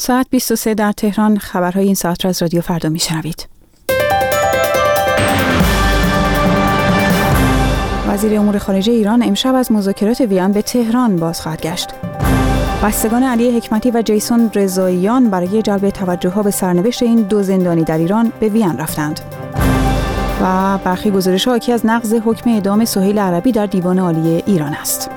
ساعت 23 در تهران خبرهای این ساعت را از رادیو فردا میشنوید. وزیر امور خارجه ایران امشب از مذاکرات وین به تهران باز خواهد گشت. بستگان علی حکمتی و جیسون رضاییان برای جلب توجه ها به سرنوشت این دو زندانی در ایران به وین رفتند. و برخی گزارش ها از نقض حکم اعدام سهیل عربی در دیوان عالی ایران است.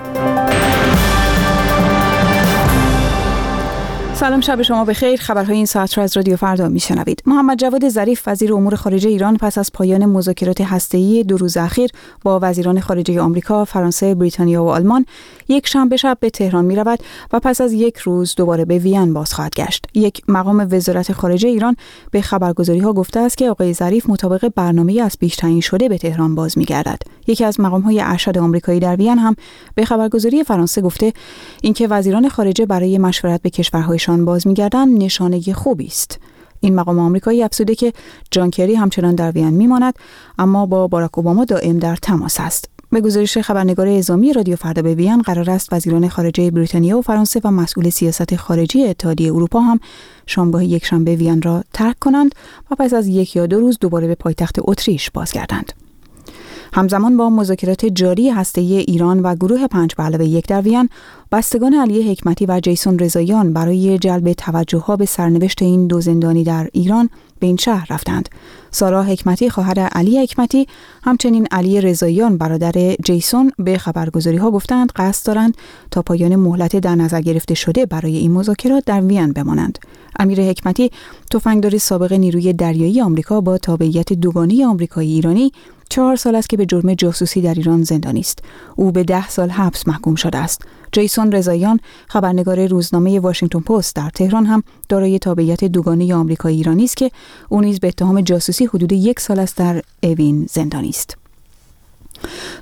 سلام شب شما بخیر خبرهای این ساعت را از رادیو فردا میشنوید محمد جواد ظریف وزیر امور خارجه ایران پس از پایان مذاکرات هسته‌ای دو روز اخیر با وزیران خارجه آمریکا، فرانسه، بریتانیا و آلمان یک شنبه شب به تهران می رود و پس از یک روز دوباره به وین باز خواهد گشت. یک مقام وزارت خارجه ایران به خبرگزاری ها گفته است که آقای ظریف مطابق برنامه از پیش تعیین شده به تهران باز می گردد. یکی از مقام های ارشد آمریکایی در وین هم به خبرگزاری فرانسه گفته اینکه وزیران خارجه برای مشورت به کشورهایشان باز میگردند نشانه خوبی است. این مقام آمریکایی افزوده که جان کری همچنان در وین میماند اما با باراک اوباما دائم در تماس است. به گزارش خبرنگار اعزامی رادیو فردا به وین قرار است وزیران خارجه بریتانیا و فرانسه و مسئول سیاست خارجی اتحادیه اروپا هم شامگاه یکشنبه وین را ترک کنند و پس از یک یا دو روز دوباره به پایتخت اتریش بازگردند. همزمان با مذاکرات جاری هسته ایران و گروه پنج به یک در وین بستگان علی حکمتی و جیسون رضاییان برای جلب توجه ها به سرنوشت این دو زندانی در ایران به این شهر رفتند. سارا حکمتی خواهر علی حکمتی همچنین علی رضاییان برادر جیسون به خبرگزاری ها گفتند قصد دارند تا پایان مهلت در نظر گرفته شده برای این مذاکرات در وین بمانند. امیر حکمتی تفنگدار سابق نیروی دریایی آمریکا با تابعیت دوگانه آمریکایی ایرانی چهار سال است که به جرم جاسوسی در ایران زندانی است او به ده سال حبس محکوم شده است جیسون رضاییان خبرنگار روزنامه واشنگتن پست در تهران هم دارای تابعیت دوگانه آمریکایی ایرانی است که او نیز به اتهام جاسوسی حدود یک سال است در اوین زندانی است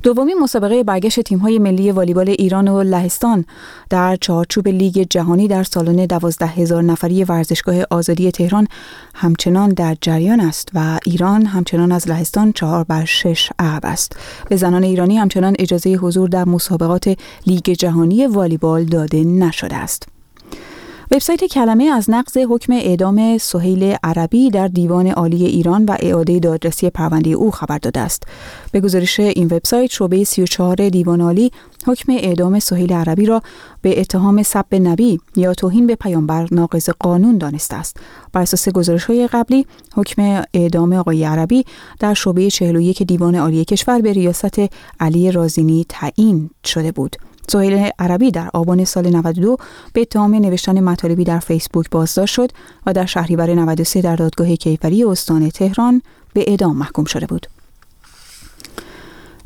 دومی مسابقه برگشت تیم‌های ملی والیبال ایران و لهستان در چارچوب لیگ جهانی در سالن دوازده هزار نفری ورزشگاه آزادی تهران همچنان در جریان است و ایران همچنان از لهستان چهار بر شش عقب است. به زنان ایرانی همچنان اجازه حضور در مسابقات لیگ جهانی والیبال داده نشده است. وبسایت کلمه از نقض حکم اعدام سهیل عربی در دیوان عالی ایران و اعاده دادرسی پرونده او خبر داده است. به گزارش این وبسایت شعبه 34 دیوان عالی حکم اعدام سهیل عربی را به اتهام سب نبی یا توهین به پیامبر ناقض قانون دانسته است. بر اساس گزارش های قبلی حکم اعدام آقای عربی در شعبه 41 دیوان عالی کشور به ریاست علی رازینی تعیین شده بود. سهیل عربی در آبان سال 92 به اتهام نوشتن مطالبی در فیسبوک بازداشت شد و در شهریور 93 در دادگاه کیفری استان تهران به اعدام محکوم شده بود.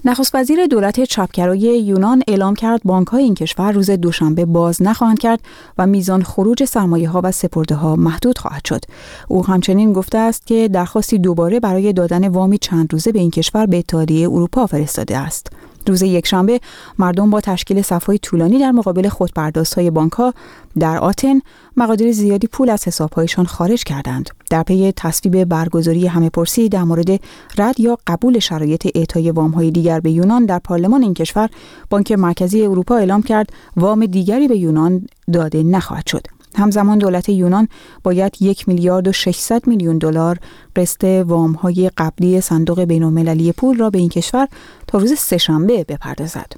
نخست وزیر دولت چپگرای یونان اعلام کرد بانک های این کشور روز دوشنبه باز نخواهند کرد و میزان خروج سرمایه ها و سپرده ها محدود خواهد شد. او همچنین گفته است که درخواستی دوباره برای دادن وامی چند روزه به این کشور به اتحادیه اروپا فرستاده است. روز یکشنبه مردم با تشکیل صفهای طولانی در مقابل های بانک ها در آتن مقادیر زیادی پول از حسابهایشان خارج کردند. در پی تصویب برگزاری همه پرسی در مورد رد یا قبول شرایط اعطای های دیگر به یونان در پارلمان این کشور، بانک مرکزی اروپا اعلام کرد وام دیگری به یونان داده نخواهد شد. همزمان دولت یونان باید یک میلیارد و 600 میلیون دلار قسط وام های قبلی صندوق بین پول را به این کشور تا روز سهشنبه بپردازد.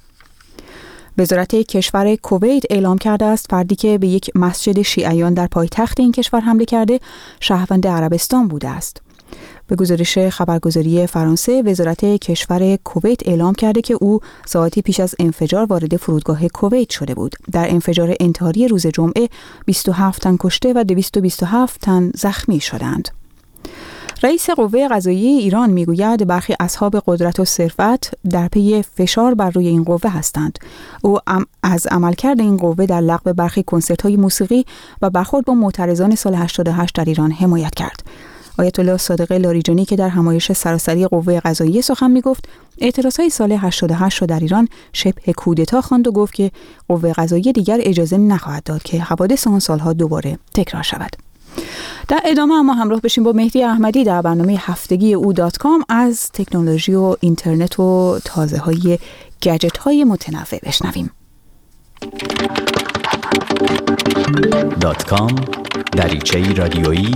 وزارت کشور کویت اعلام کرده است فردی که به یک مسجد شیعیان در پایتخت این کشور حمله کرده شهروند عربستان بوده است. به گزارش خبرگزاری فرانسه وزارت کشور کویت اعلام کرده که او ساعتی پیش از انفجار وارد فرودگاه کویت شده بود. در انفجار انتحاری روز جمعه 27 تن کشته و 227 تن زخمی شدند. رئیس قوه قضایی ایران می‌گوید برخی اصحاب قدرت و ثروت در پی فشار بر روی این قوه هستند. او از عملکرد این قوه در لغو برخی کنسرت های موسیقی و برخورد با معترضان سال 88 در ایران حمایت کرد. آیت الله صادق لاریجانی که در همایش سراسری قوه قضاییه سخن می‌گفت های سال 88 را در ایران شبه کودتا خواند و گفت که قوه قضاییه دیگر اجازه نخواهد داد که حوادث آن سالها دوباره تکرار شود در ادامه اما همراه بشیم با مهدی احمدی در برنامه هفتگی او دات کام از تکنولوژی و اینترنت و تازه های گجت های متنوع بشنویم. دات کام دریچه رادیویی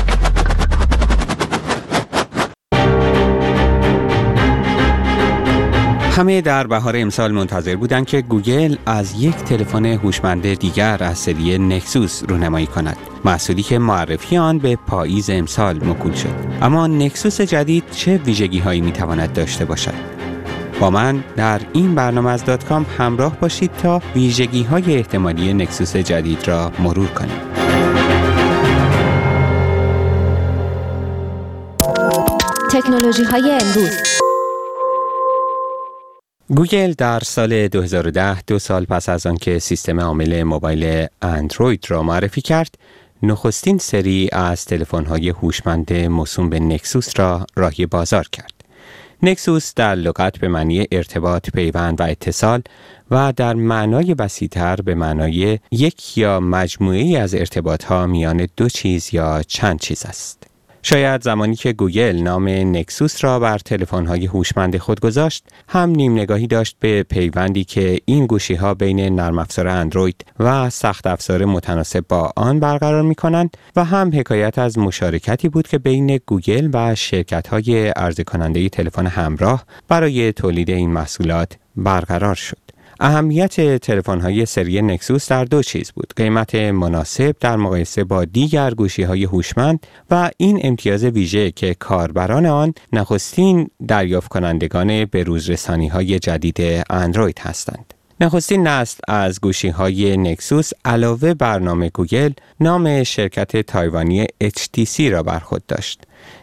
همه در بهار امسال منتظر بودند که گوگل از یک تلفن هوشمند دیگر از سری نکسوس رونمایی کند. محصولی که معرفی آن به پاییز امسال مکول شد. اما Nexus جدید چه ویژگی هایی می تواند داشته باشد؟ با من در این برنامه از دات کام همراه باشید تا ویژگی های احتمالی Nexus جدید را مرور کنیم. تکنولوژی های امروز. گوگل در سال 2010 دو سال پس از آنکه سیستم عامل موبایل اندروید را معرفی کرد نخستین سری از تلفن‌های هوشمند موسوم به Nexus را راهی بازار کرد Nexus در لغت به معنی ارتباط پیوند و اتصال و در معنای وسیعتر به معنای یک یا مجموعه از ارتباط ها میان دو چیز یا چند چیز است. شاید زمانی که گوگل نام Nexus را بر تلفن‌های هوشمند خود گذاشت هم نیم نگاهی داشت به پیوندی که این گوشی ها بین نرم افزار اندروید و سخت افزار متناسب با آن برقرار می کنند و هم حکایت از مشارکتی بود که بین گوگل و شرکت های عرضه تلفن همراه برای تولید این محصولات برقرار شد. اهمیت تلفن های سری نکسوس در دو چیز بود. قیمت مناسب در مقایسه با دیگر گوشی های هوشمند و این امتیاز ویژه که کاربران آن نخستین دریافت کنندگان به روزرسانی های جدید اندروید هستند. نخستین نسل از گوشی های نکسوس علاوه برنامه گوگل نام شرکت تایوانی HTC را بر خود داشت.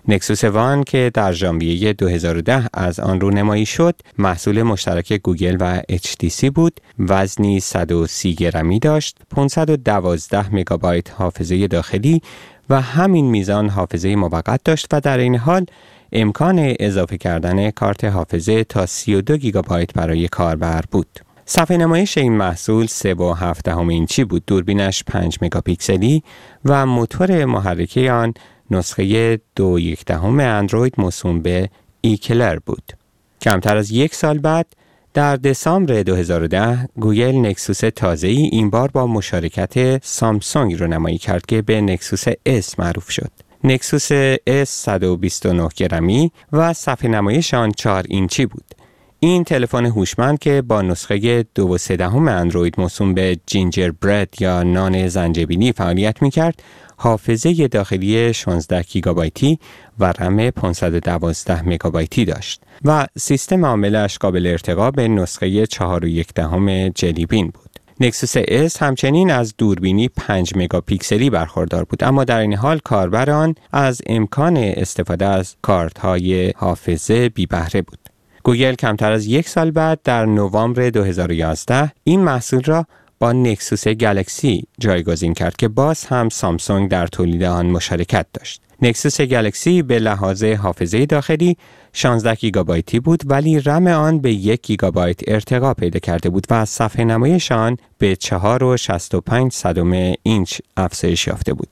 Nexus One که در ژانویه 2010 از آن رونمایی شد محصول مشترک گوگل و HTC بود وزنی 130 گرمی داشت 512 مگابایت حافظه داخلی و همین میزان حافظه موقت داشت و در این حال امکان اضافه کردن کارت حافظه تا 32 گیگابایت برای کاربر بود. صفحه نمایش این محصول 3.7 اینچی بود دوربینش 5 مگاپیکسلی و موتور محرکه آن نسخه دو یک دهم اندروید موسوم به Eclair بود. کمتر از یک سال بعد در دسامبر 2010 گوگل Nexus تازه ای این بار با مشارکت سامسونگ رونمایی کرد که به Nexus S معروف شد. Nexus S 129 گرمی و صفحه نمایش آن 4 اینچی بود. این تلفن هوشمند که با نسخه دو و دهم اندروید موسوم به Gingerbread یا نان زنجبیلی فعالیت می کرد حافظه داخلی 16 گیگابایتی و رم 512 مگابایتی داشت و سیستم عاملش قابل ارتقا به نسخه 4 و یک دهم Jelly Bean بود. Nexus S همچنین از دوربینی 5 مگاپیکسلی برخوردار بود اما در این حال کاربر آن از امکان استفاده از کارت های حافظه بی بهره بود. گوگل کمتر از یک سال بعد در نوامبر 2011 این محصول را با Nexus Galaxy جایگزین کرد که باز هم سامسونگ در تولید آن مشارکت داشت. Nexus Galaxy به لحاظ حافظه داخلی 16 گیگابایتی بود ولی رم آن به 1 گیگابایت ارتقا پیدا کرده بود و از صفحه نمایش آن به 4.65 صدم اینچ افزایش یافته بود.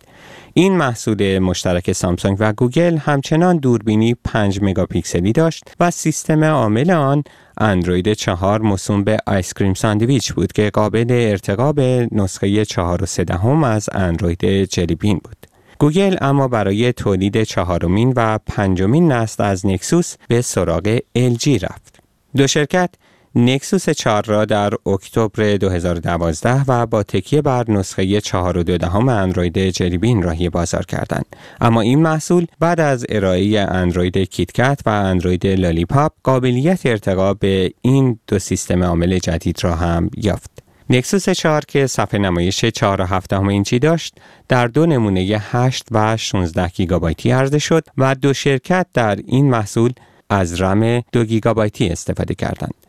این محصول مشترک سامسونگ و گوگل همچنان دوربینی 5 مگاپیکسلی داشت و سیستم عامل آن اندروید 4 موسوم به Ice Cream Sandwich بود که قابل ارتقا به نسخه 4 و 3 دهم از اندروید Jelly Bean بود. گوگل اما برای تولید چهارمین و پنجمین نسل از Nexus به سراغ LG رفت. دو شرکت Nexus 4 را در اکتبر 2012 و با تکیه بر نسخه 4 و دهم اندروید Jelly Bean راهی بازار کردند اما این محصول بعد از ارائه اندروید KitKat و اندروید Lollipop قابلیت ارتقا به این دو سیستم عامل جدید را هم یافت نکسوس 4 که صفحه نمایش 4 و 7 اینچی داشت در دو نمونه 8 و 16 گیگابایتی عرضه شد و دو شرکت در این محصول از رم 2 گیگابایتی استفاده کردند.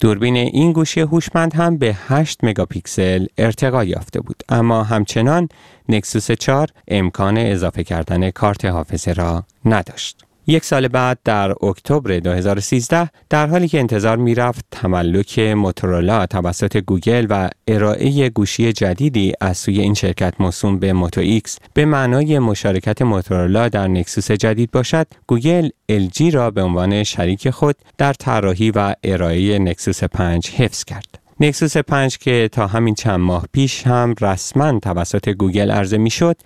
دوربین این گوشی هوشمند هم به 8 مگاپیکسل ارتقا یافته بود اما همچنان نکسوس 4 امکان اضافه کردن کارت حافظه را نداشت. یک سال بعد در اکتبر 2013 در حالی که انتظار می‌رفت تملک موتورولا توسط گوگل و ارائه گوشی جدیدی از سوی این شرکت موسوم به موتو ایکس به معنای مشارکت موتورولا در نکسوس جدید باشد گوگل LG را به عنوان شریک خود در طراحی و ارائه نکسوس 5 حفظ کرد. نکسوس 5 که تا همین چند ماه پیش هم رسما توسط گوگل عرضه می‌شد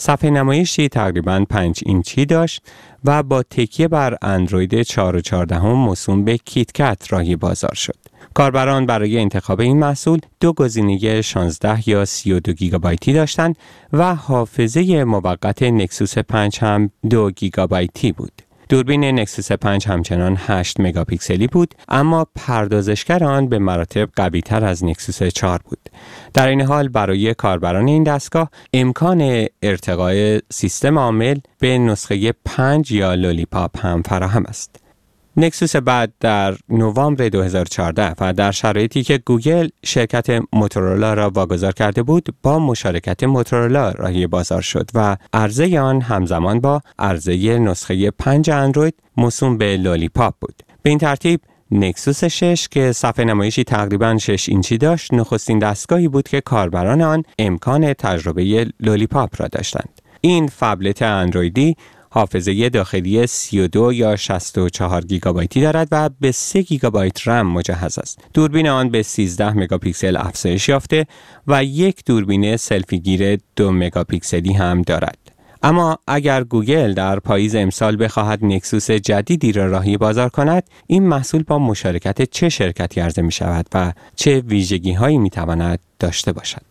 صفحه نمایشی تقریبا 5 اینچی داشت و با تکیه بر اندروید 4 و 4 دهم موسوم به کیتکت راهی بازار شد. کاربران برای انتخاب این محصول دو گزینه 16 یا 32 گیگابایتی داشتند و حافظه موقت نکسوس 5 هم 2 گیگابایتی بود. دوربین نکسوس 5 همچنان 8 مگاپیکسلی بود اما پردازشگر آن به مراتب قوی تر از نکسوس 4 بود. در این حال برای کاربران این دستگاه امکان ارتقای سیستم عامل به نسخه 5 یا لولیپاپ هم فراهم است. نکسوس بعد در نوامبر 2014 و در شرایطی که گوگل شرکت موتورولا را واگذار کرده بود با مشارکت موتورولا راهی بازار شد و عرضه آن همزمان با عرضه نسخه 5 اندروید موسوم به لولیپاپ بود. به این ترتیب نکسوس 6 که صفحه نمایشی تقریبا 6 اینچی داشت نخستین دستگاهی بود که کاربران آن امکان تجربه لولیپاپ را داشتند. این فبلت اندرویدی حافظه داخلی 32 یا 64 گیگابایتی دارد و به 3 گیگابایت رم مجهز است. دوربین آن به 13 مگاپیکسل افزایش یافته و یک دوربین سلفی گیر 2 مگاپیکسلی هم دارد. اما اگر گوگل در پاییز امسال بخواهد نکسوس جدیدی را راهی بازار کند این محصول با مشارکت چه شرکتی عرضه می شود و چه ویژگی هایی می تواند داشته باشد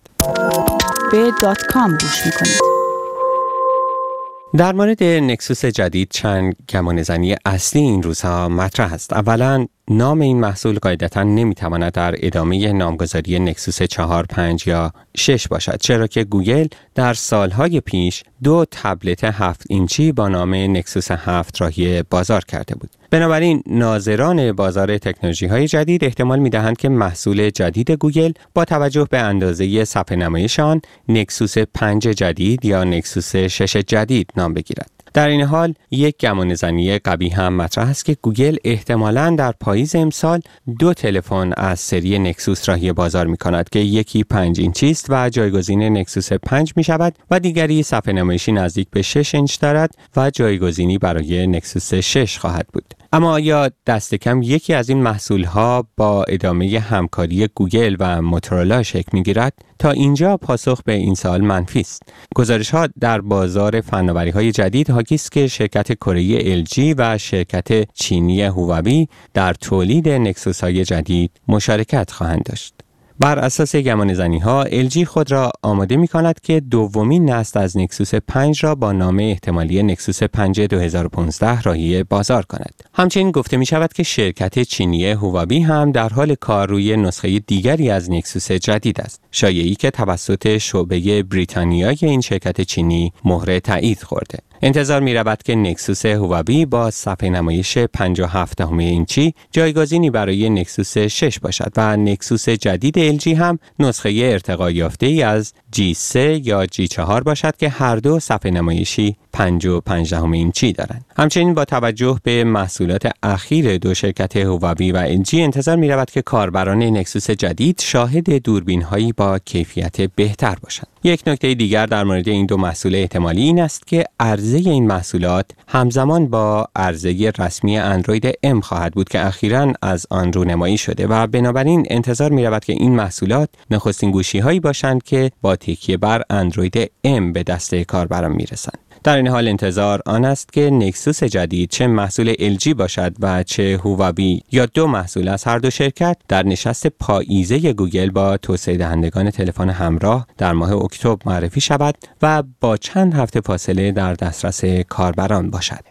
به دات کام گوش می کنید. در مورد نکسوس جدید چند گمانه‌زنی اصلی این روزها مطرح است. اولا نام این محصول قاعدتا نمی‌تواند در ادامه نامگذاری نکسوس 4, 5 یا 6 باشد چرا که گوگل در سالهای پیش دو تبلت 7 اینچی با نام نکسوس 7 راهی بازار کرده بود. بنابراین ناظران بازار تکنولوژی های جدید احتمال می دهند که محصول جدید گوگل با توجه به اندازه صفحه نمایش آن نکسوس 5 جدید یا نکسوس 6 جدید نام بگیرد. در این حال یک گمان زنی هم مطرح است که گوگل احتمالا در پاییز امسال دو تلفن از سری نکسوس راهی بازار می کند که یکی 5 اینچی است و جایگزین نکسوس 5 می شود و دیگری صفحه نمایشی نزدیک به 6 اینچ دارد و جایگزینی برای نکسوس 6 خواهد بود. اما آیا دست کم یکی از این محصول ها با ادامه همکاری گوگل و موتورولا شکل می گیرد؟ تا اینجا پاسخ به این سال منفی است. گزارش ها در بازار فناوری های جدید حاکی است که شرکت کره LG و شرکت چینی هواوی در تولید نکسوس های جدید مشارکت خواهند داشت. بر اساس گمان زنی ها LG خود را آماده می کند که دومین نسل از نکسوس 5 را با نام احتمالی نکسوس 5 2015 راهی بازار کند. همچنین گفته می شود که شرکت چینی هواوی هم در حال کار روی نسخه دیگری از نکسوس جدید است. شایعی که توسط شعبه بریتانیای این شرکت چینی مهر تایید خورده. انتظار می رود که نکسوس هواوی با صفحه نمایش 57 اینچی جایگزینی برای نکسوس 6 باشد و نکسوس جدید LG هم نسخه ارتقا یافته ای از G3 یا G4 باشد که هر دو صفحه نمایشی 5 و 5 اینچی دارند. همچنین با توجه به محصولات اخیر دو شرکت هواوی و LG انتظار می رود که کاربران نکسوس جدید شاهد دوربین هایی با کیفیت بهتر باشند. یک نکته دیگر در مورد این دو محصول احتمالی این است که عرضه این محصولات همزمان با عرضه رسمی اندروید M خواهد بود که اخیرا از آن رونمایی شده و بنابراین انتظار می رود که این محصولات نخستین گوشی هایی باشند که با تکیه بر اندروید M به دست کاربران می رسند. در این حال انتظار آن است که نکسوس جدید چه محصول LG باشد و چه هواوی یا دو محصول از هر دو شرکت در نشست پاییزه گوگل با توسعه دهندگان تلفن همراه در ماه اکتبر معرفی شود و با چند هفته فاصله در دسترس کاربران باشد.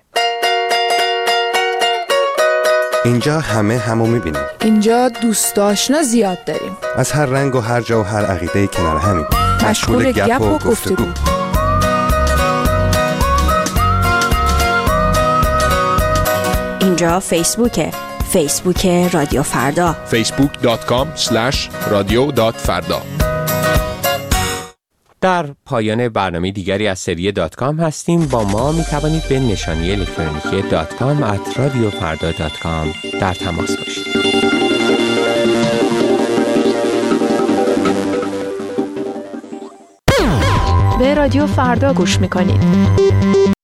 اینجا همه همو می‌بینیم. اینجا دوست آشنا زیاد داریم. از هر رنگ و هر جا و هر عقیده کنار همین. مشغول گپ و گفتگو. اینجا فیسبوکه. فیسبوک رادیو فردا. facebook.com slash radio فردا در پایان برنامه دیگری از سری دات کام هستیم. با ما می توانید به نشانی الکترونیکی دات کام at رادیو فردا dot com در تماس باشید. به رادیو فردا گوش می کنید